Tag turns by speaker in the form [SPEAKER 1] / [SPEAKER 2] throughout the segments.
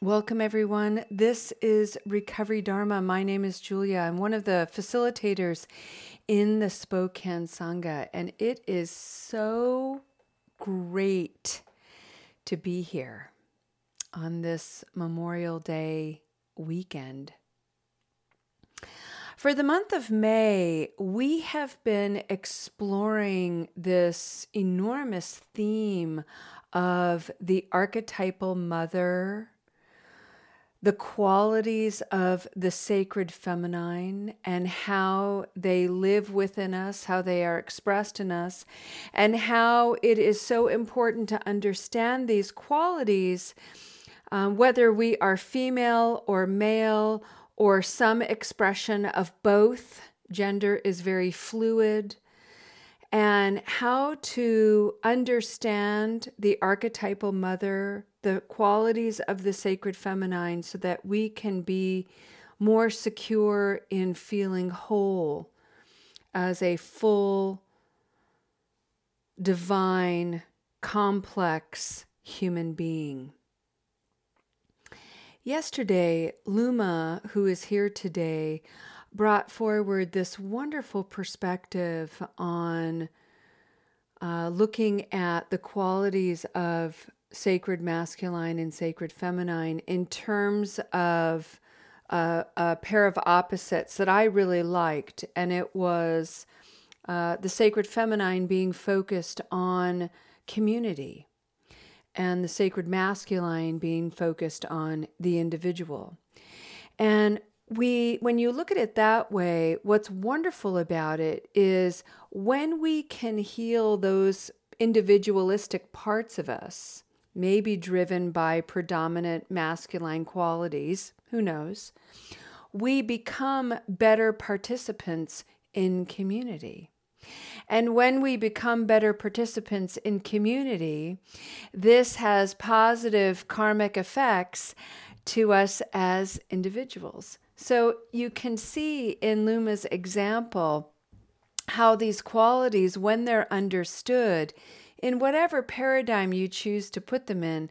[SPEAKER 1] Welcome, everyone. This is Recovery Dharma. My name is Julia. I'm one of the facilitators in the Spokane Sangha, and it is so great to be here on this Memorial Day weekend. For the month of May, we have been exploring this enormous theme of the archetypal mother the qualities of the sacred feminine and how they live within us, how they are expressed in us, and how it is so important to understand these qualities, um, whether we are female or male or some expression of both. Gender is very fluid and how to understand the archetypal mother, the qualities of the sacred feminine, so that we can be more secure in feeling whole as a full, divine, complex human being. Yesterday, Luma, who is here today, brought forward this wonderful perspective on uh, looking at the qualities of sacred masculine and sacred feminine in terms of uh, a pair of opposites that I really liked. And it was uh, the sacred feminine being focused on community and the sacred masculine being focused on the individual. And we when you look at it that way what's wonderful about it is when we can heal those individualistic parts of us maybe driven by predominant masculine qualities who knows we become better participants in community and when we become better participants in community, this has positive karmic effects to us as individuals. So you can see in Luma's example how these qualities, when they're understood, in whatever paradigm you choose to put them in,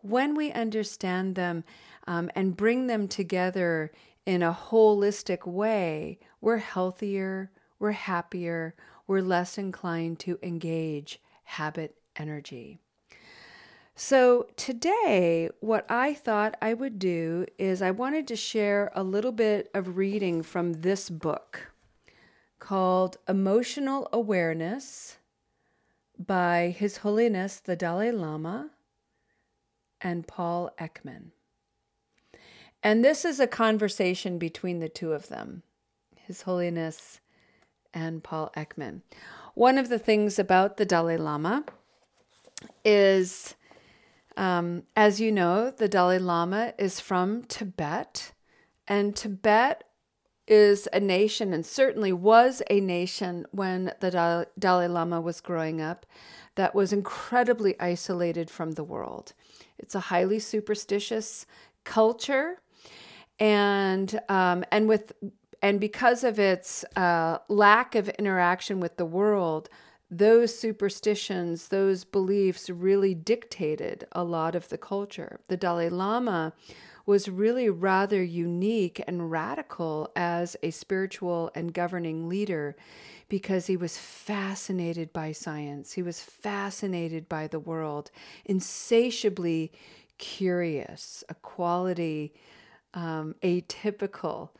[SPEAKER 1] when we understand them um, and bring them together in a holistic way, we're healthier, we're happier, we're less inclined to engage habit energy. So, today, what I thought I would do is I wanted to share a little bit of reading from this book called Emotional Awareness by His Holiness the Dalai Lama and Paul Ekman. And this is a conversation between the two of them, His Holiness and Paul Ekman. One of the things about the Dalai Lama is um, as you know, the Dalai Lama is from Tibet, and Tibet is a nation and certainly was a nation when the Dalai Lama was growing up that was incredibly isolated from the world. It's a highly superstitious culture, and um, and with and because of its uh, lack of interaction with the world, those superstitions, those beliefs really dictated a lot of the culture. The Dalai Lama was really rather unique and radical as a spiritual and governing leader because he was fascinated by science. He was fascinated by the world, insatiably curious, a quality um, atypical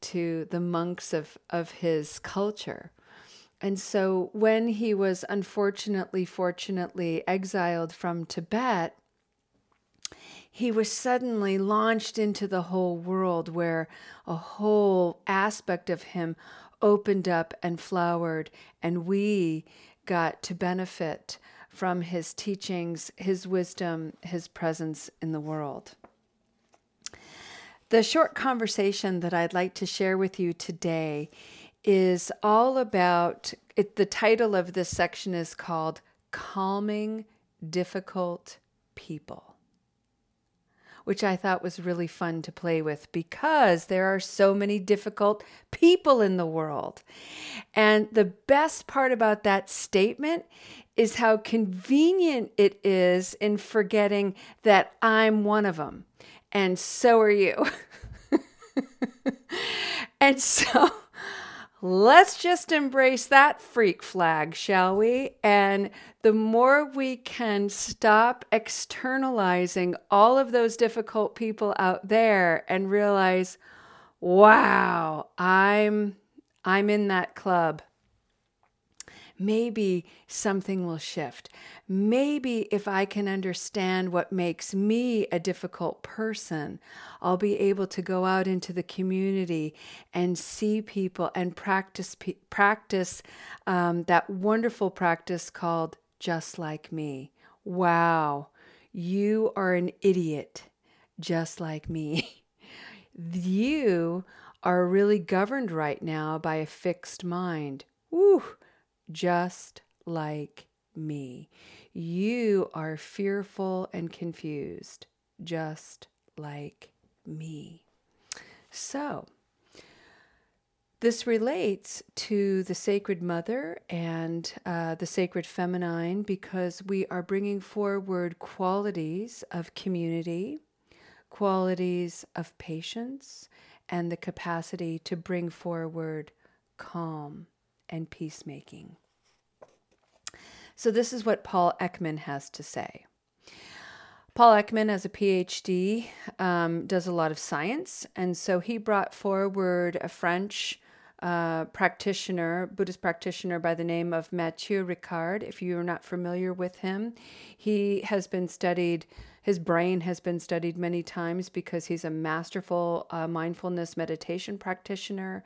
[SPEAKER 1] to the monks of, of his culture. And so when he was unfortunately, fortunately exiled from Tibet, he was suddenly launched into the whole world where a whole aspect of him opened up and flowered, and we got to benefit from his teachings, his wisdom, his presence in the world. The short conversation that I'd like to share with you today is all about it, the title of this section is called Calming Difficult People, which I thought was really fun to play with because there are so many difficult people in the world. And the best part about that statement is how convenient it is in forgetting that I'm one of them and so are you. and so let's just embrace that freak flag, shall we? And the more we can stop externalizing all of those difficult people out there and realize, wow, I'm I'm in that club maybe something will shift. Maybe if I can understand what makes me a difficult person, I'll be able to go out into the community and see people and practice practice um, that wonderful practice called just like me. Wow, you are an idiot, just like me. you are really governed right now by a fixed mind. Woo! Just like me. You are fearful and confused, just like me. So, this relates to the Sacred Mother and uh, the Sacred Feminine because we are bringing forward qualities of community, qualities of patience, and the capacity to bring forward calm and peacemaking. So, this is what Paul Ekman has to say. Paul Ekman, as a PhD, um, does a lot of science, and so he brought forward a French uh, practitioner, Buddhist practitioner by the name of Matthieu Ricard. If you are not familiar with him, he has been studied his brain has been studied many times because he's a masterful uh, mindfulness meditation practitioner,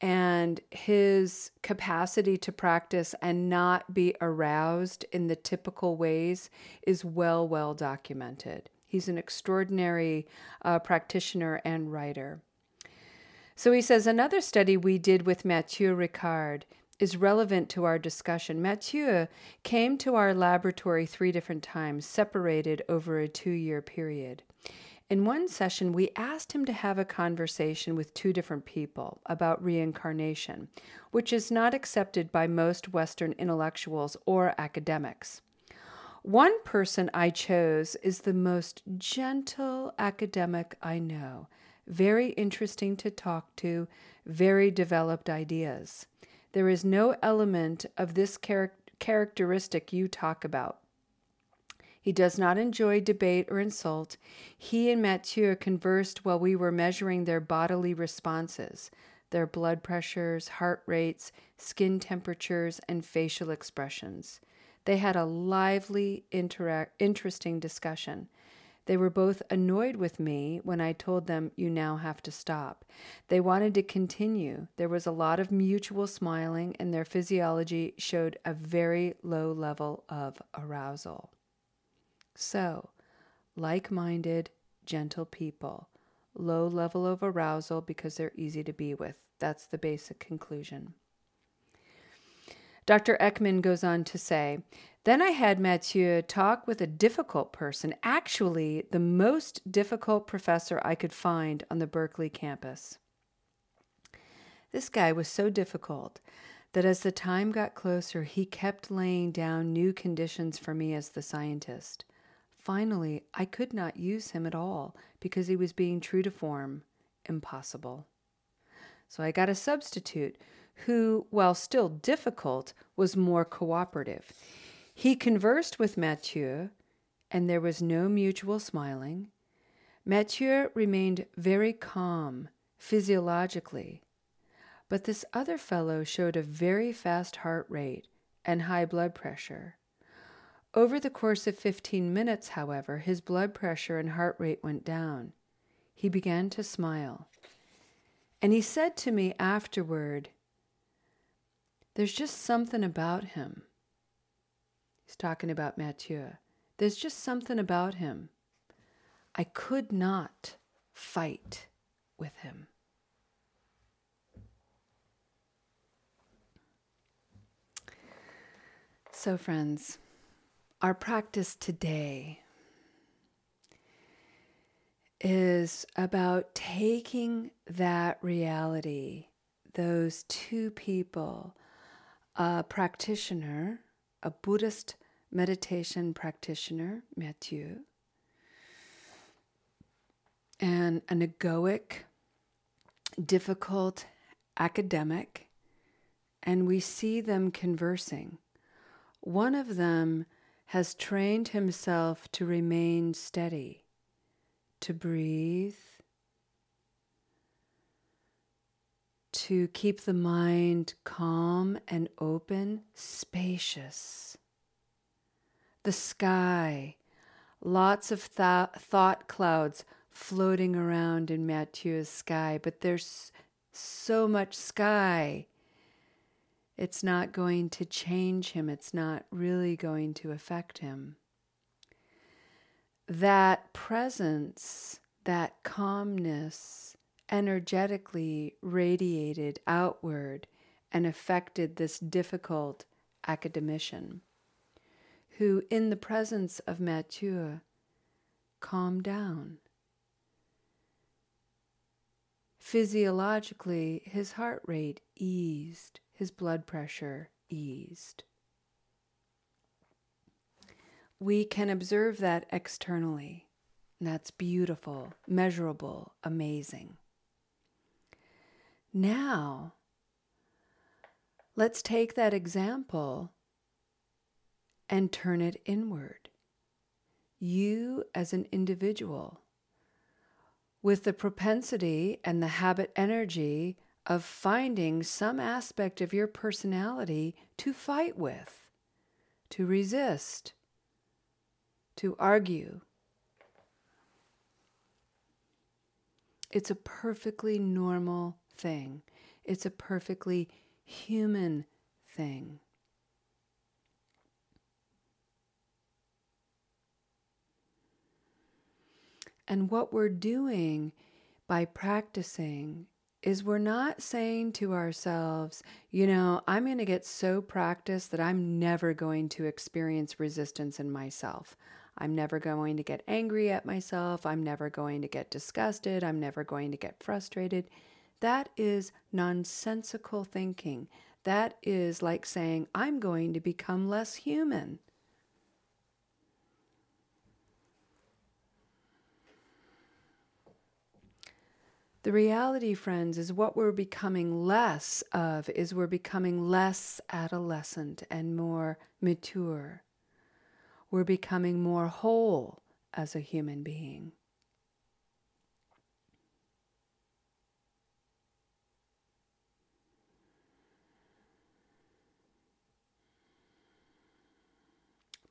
[SPEAKER 1] and his capacity to practice and not be aroused in the typical ways is well, well documented. He's an extraordinary uh, practitioner and writer. So he says another study we did with Matthieu Ricard is relevant to our discussion. Matthieu came to our laboratory three different times, separated over a two year period. In one session, we asked him to have a conversation with two different people about reincarnation, which is not accepted by most Western intellectuals or academics. One person I chose is the most gentle academic I know, very interesting to talk to, very developed ideas. There is no element of this char- characteristic you talk about. He does not enjoy debate or insult. He and Matthieu conversed while we were measuring their bodily responses, their blood pressures, heart rates, skin temperatures, and facial expressions. They had a lively, interesting discussion. They were both annoyed with me when I told them, You now have to stop. They wanted to continue. There was a lot of mutual smiling, and their physiology showed a very low level of arousal. So, like minded, gentle people, low level of arousal because they're easy to be with. That's the basic conclusion. Dr. Ekman goes on to say then I had Matthieu talk with a difficult person, actually, the most difficult professor I could find on the Berkeley campus. This guy was so difficult that as the time got closer, he kept laying down new conditions for me as the scientist. Finally, I could not use him at all because he was being true to form. Impossible. So I got a substitute who, while still difficult, was more cooperative. He conversed with Matthieu, and there was no mutual smiling. Matthieu remained very calm physiologically, but this other fellow showed a very fast heart rate and high blood pressure. Over the course of 15 minutes, however, his blood pressure and heart rate went down. He began to smile. And he said to me afterward, There's just something about him. He's talking about Matthieu. There's just something about him. I could not fight with him. So, friends, our practice today is about taking that reality, those two people, a practitioner a Buddhist meditation practitioner, Matthieu, and an egoic, difficult academic, and we see them conversing. One of them has trained himself to remain steady, to breathe, to keep the mind calm and open, spacious. The sky, lots of th- thought clouds floating around in Matthieu's sky, but there's so much sky. It's not going to change him, it's not really going to affect him. That presence, that calmness, energetically radiated outward and affected this difficult academician, who, in the presence of Matthieu, calmed down. Physiologically, his heart rate eased, his blood pressure eased. We can observe that externally. That's beautiful, measurable, amazing. Now, let's take that example and turn it inward. You, as an individual, with the propensity and the habit energy of finding some aspect of your personality to fight with, to resist, to argue. It's a perfectly normal thing. It's a perfectly human thing. And what we're doing by practicing is we're not saying to ourselves, you know, I'm going to get so practiced that I'm never going to experience resistance in myself. I'm never going to get angry at myself. I'm never going to get disgusted. I'm never going to get frustrated. That is nonsensical thinking. That is like saying, I'm going to become less human. The reality, friends, is what we're becoming less of is we're becoming less adolescent and more mature. We're becoming more whole as a human being.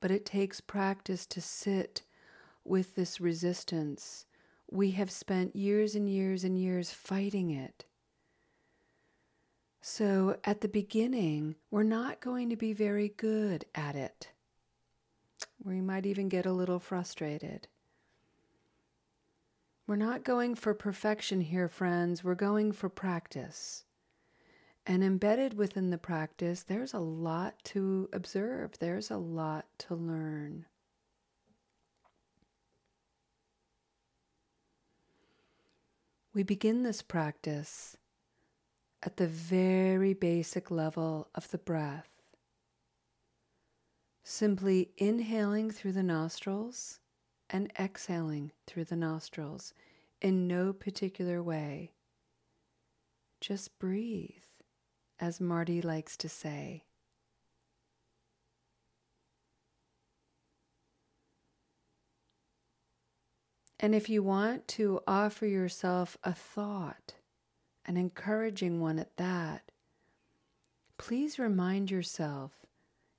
[SPEAKER 1] But it takes practice to sit with this resistance. We have spent years and years and years fighting it. So at the beginning, we're not going to be very good at it. We might even get a little frustrated. We're not going for perfection here, friends. We're going for practice. And embedded within the practice, there's a lot to observe, there's a lot to learn. We begin this practice at the very basic level of the breath. Simply inhaling through the nostrils and exhaling through the nostrils in no particular way. Just breathe as Marty likes to say. And if you want to offer yourself a thought, an encouraging one at that, please remind yourself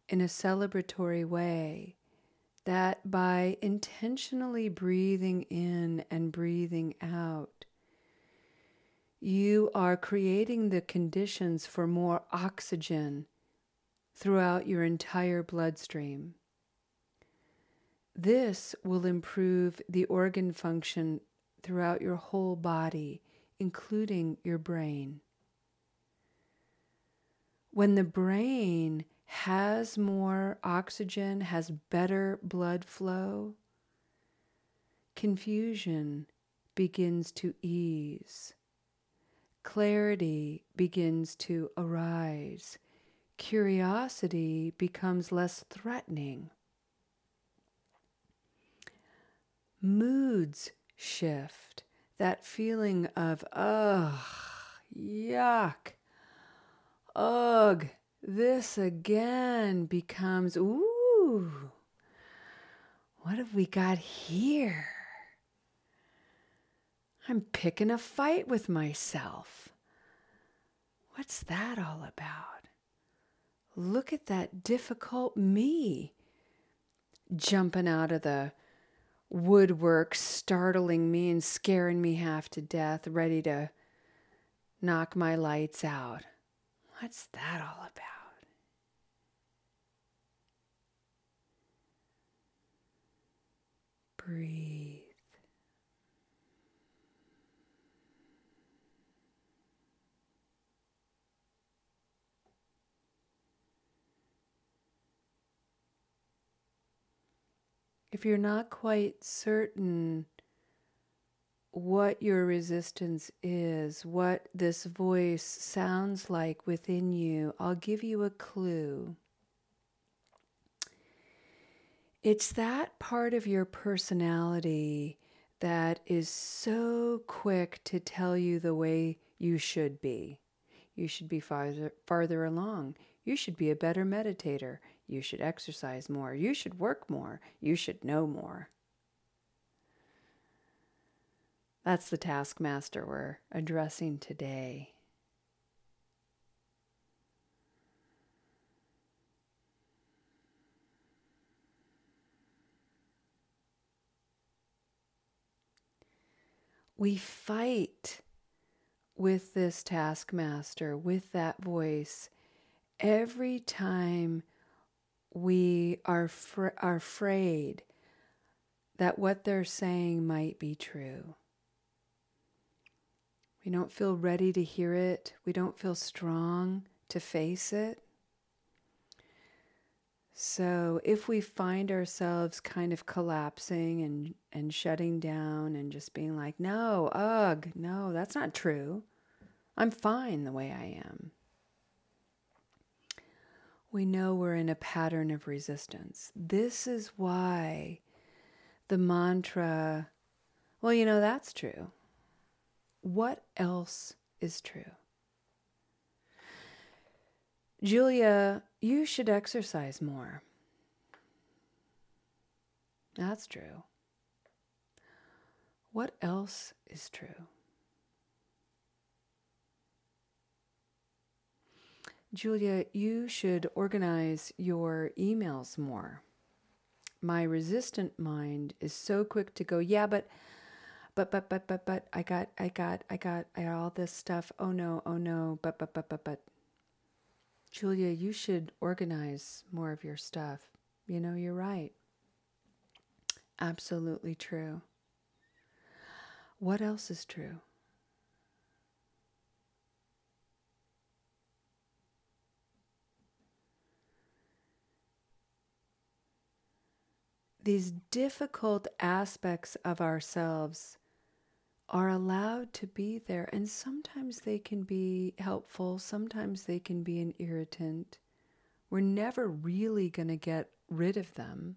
[SPEAKER 1] in a celebratory way that by intentionally breathing in and breathing out, you are creating the conditions for more oxygen throughout your entire bloodstream. This will improve the organ function throughout your whole body, including your brain. When the brain has more oxygen, has better blood flow, confusion begins to ease clarity begins to arise. Curiosity becomes less threatening. Moods shift. that feeling of, ugh, yuck, ugh, this again becomes, ooh, what have we got here? I'm picking a fight with myself. What's that all about? Look at that difficult me jumping out of the woodwork, startling me and scaring me half to death, ready to knock my lights out. What's that all about? Breathe. If you're not quite certain what your resistance is, what this voice sounds like within you, I'll give you a clue. It's that part of your personality that is so quick to tell you the way you should be. You should be farther, farther along. You should be a better meditator. You should exercise more. You should work more. You should know more. That's the taskmaster we're addressing today. We fight with this taskmaster, with that voice, every time we are, fr- are afraid that what they're saying might be true. We don't feel ready to hear it. We don't feel strong to face it. So, if we find ourselves kind of collapsing and, and shutting down and just being like, no, ugh, no, that's not true. I'm fine the way I am we know we're in a pattern of resistance. This is why the mantra, well, you know, that's true. What else is true? Julia, you should exercise more. That's true. What else is true? Julia, you should organize your emails more. My resistant mind is so quick to go, yeah, but, but, but, but, but, but, I got, I got, I got, I got all this stuff. Oh no, oh no, but, but, but, but, but. Julia, you should organize more of your stuff. You know, you're right. Absolutely true. What else is true? These difficult aspects of ourselves are allowed to be there. And sometimes they can be helpful, sometimes they can be an irritant. We're never really going to get rid of them.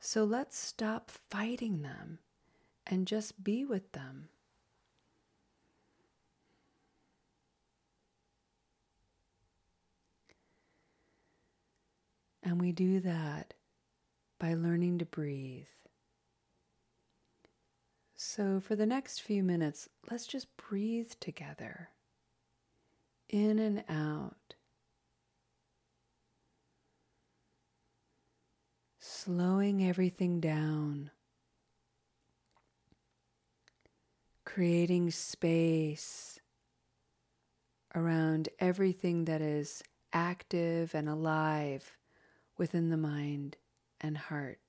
[SPEAKER 1] So let's stop fighting them and just be with them. And we do that by learning to breathe. So, for the next few minutes, let's just breathe together in and out. Slowing everything down, creating space around everything that is active and alive within the mind and heart.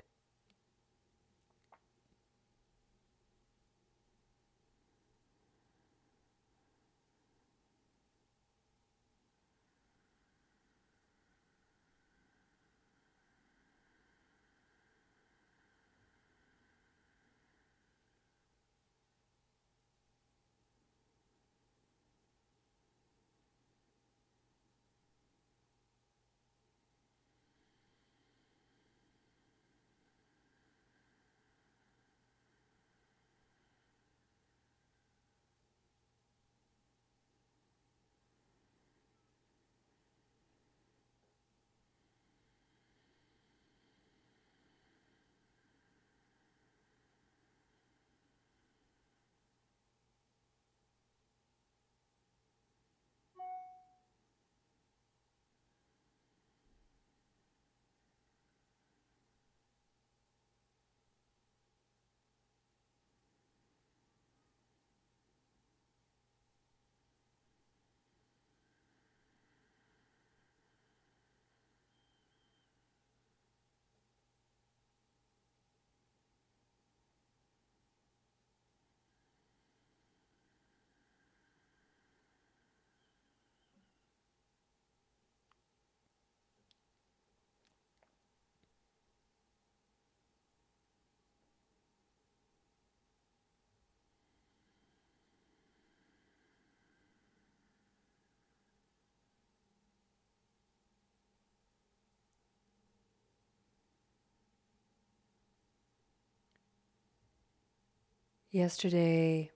[SPEAKER 1] Yesterday,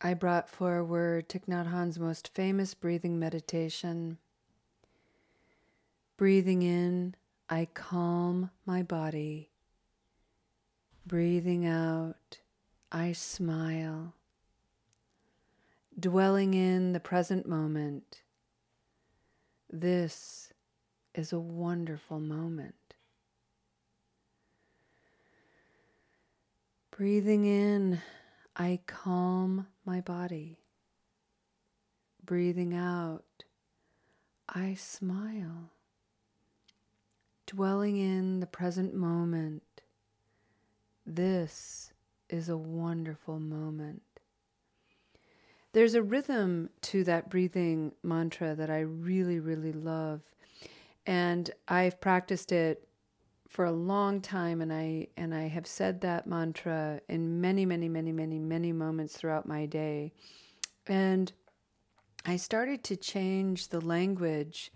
[SPEAKER 1] I brought forward Thich Nhat Hanh's most famous breathing meditation. Breathing in, I calm my body. Breathing out, I smile. Dwelling in the present moment. This is a wonderful moment. Breathing in, I calm my body. Breathing out, I smile. Dwelling in the present moment. This is a wonderful moment. There's a rhythm to that breathing mantra that I really, really love. And I've practiced it for a long time and I and I have said that mantra in many many many many many moments throughout my day. And I started to change the language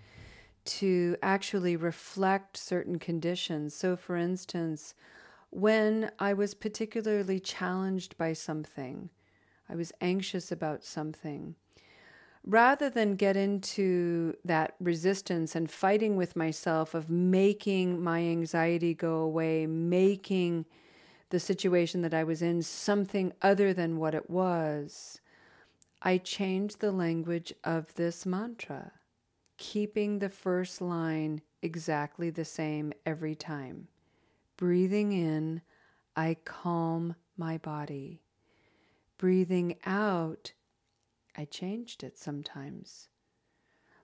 [SPEAKER 1] to actually reflect certain conditions. So for instance when I was particularly challenged by something I was anxious about something rather than get into that resistance and fighting with myself of making my anxiety go away, making the situation that I was in something other than what it was, I changed the language of this mantra, keeping the first line exactly the same every time. Breathing in, I calm my body. Breathing out, I changed it sometimes.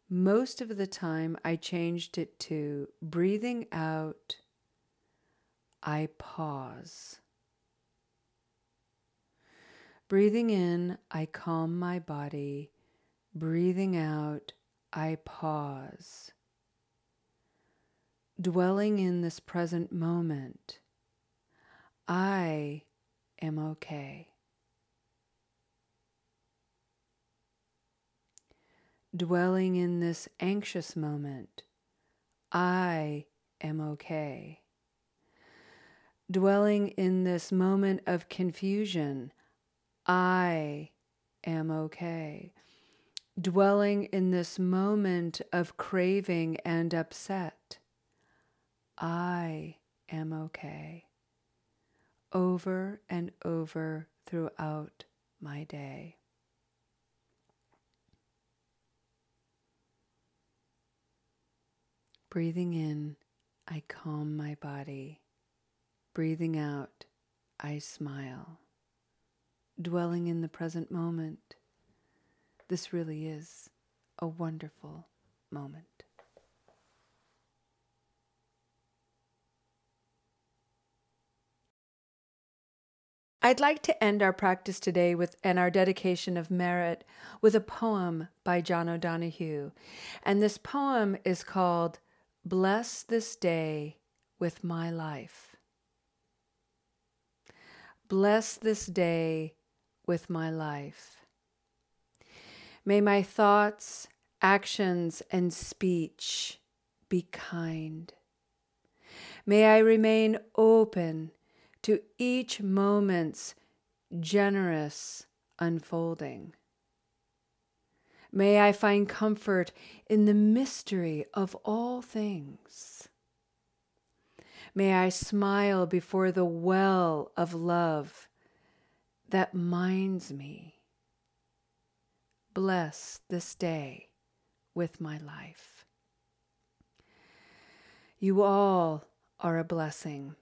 [SPEAKER 1] Most of the time, I changed it to breathing out, I pause. Breathing in, I calm my body. Breathing out, I pause. Dwelling in this present moment, I am okay. Dwelling in this anxious moment, I am okay. Dwelling in this moment of confusion, I am okay. Dwelling in this moment of craving and upset, I am okay. Over and over throughout my day. Breathing in, I calm my body. Breathing out, I smile. Dwelling in the present moment, this really is a wonderful moment. I'd like to end our practice today with and our dedication of merit with a poem by John O'Donohue. And this poem is called Bless this day with my life. Bless this day with my life. May my thoughts, actions, and speech be kind. May I remain open to each moment's generous unfolding. May I find comfort in the mystery of all things. May I smile before the well of love that minds me. Bless this day with my life. You all are a blessing.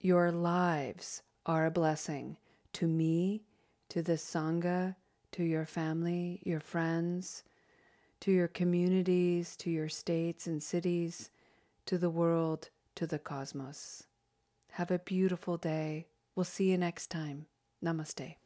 [SPEAKER 1] Your lives are a blessing to me, to the Sangha, to your family, your friends, to your communities, to your states and cities, to the world, to the cosmos. Have a beautiful day. We'll see you next time. Namaste.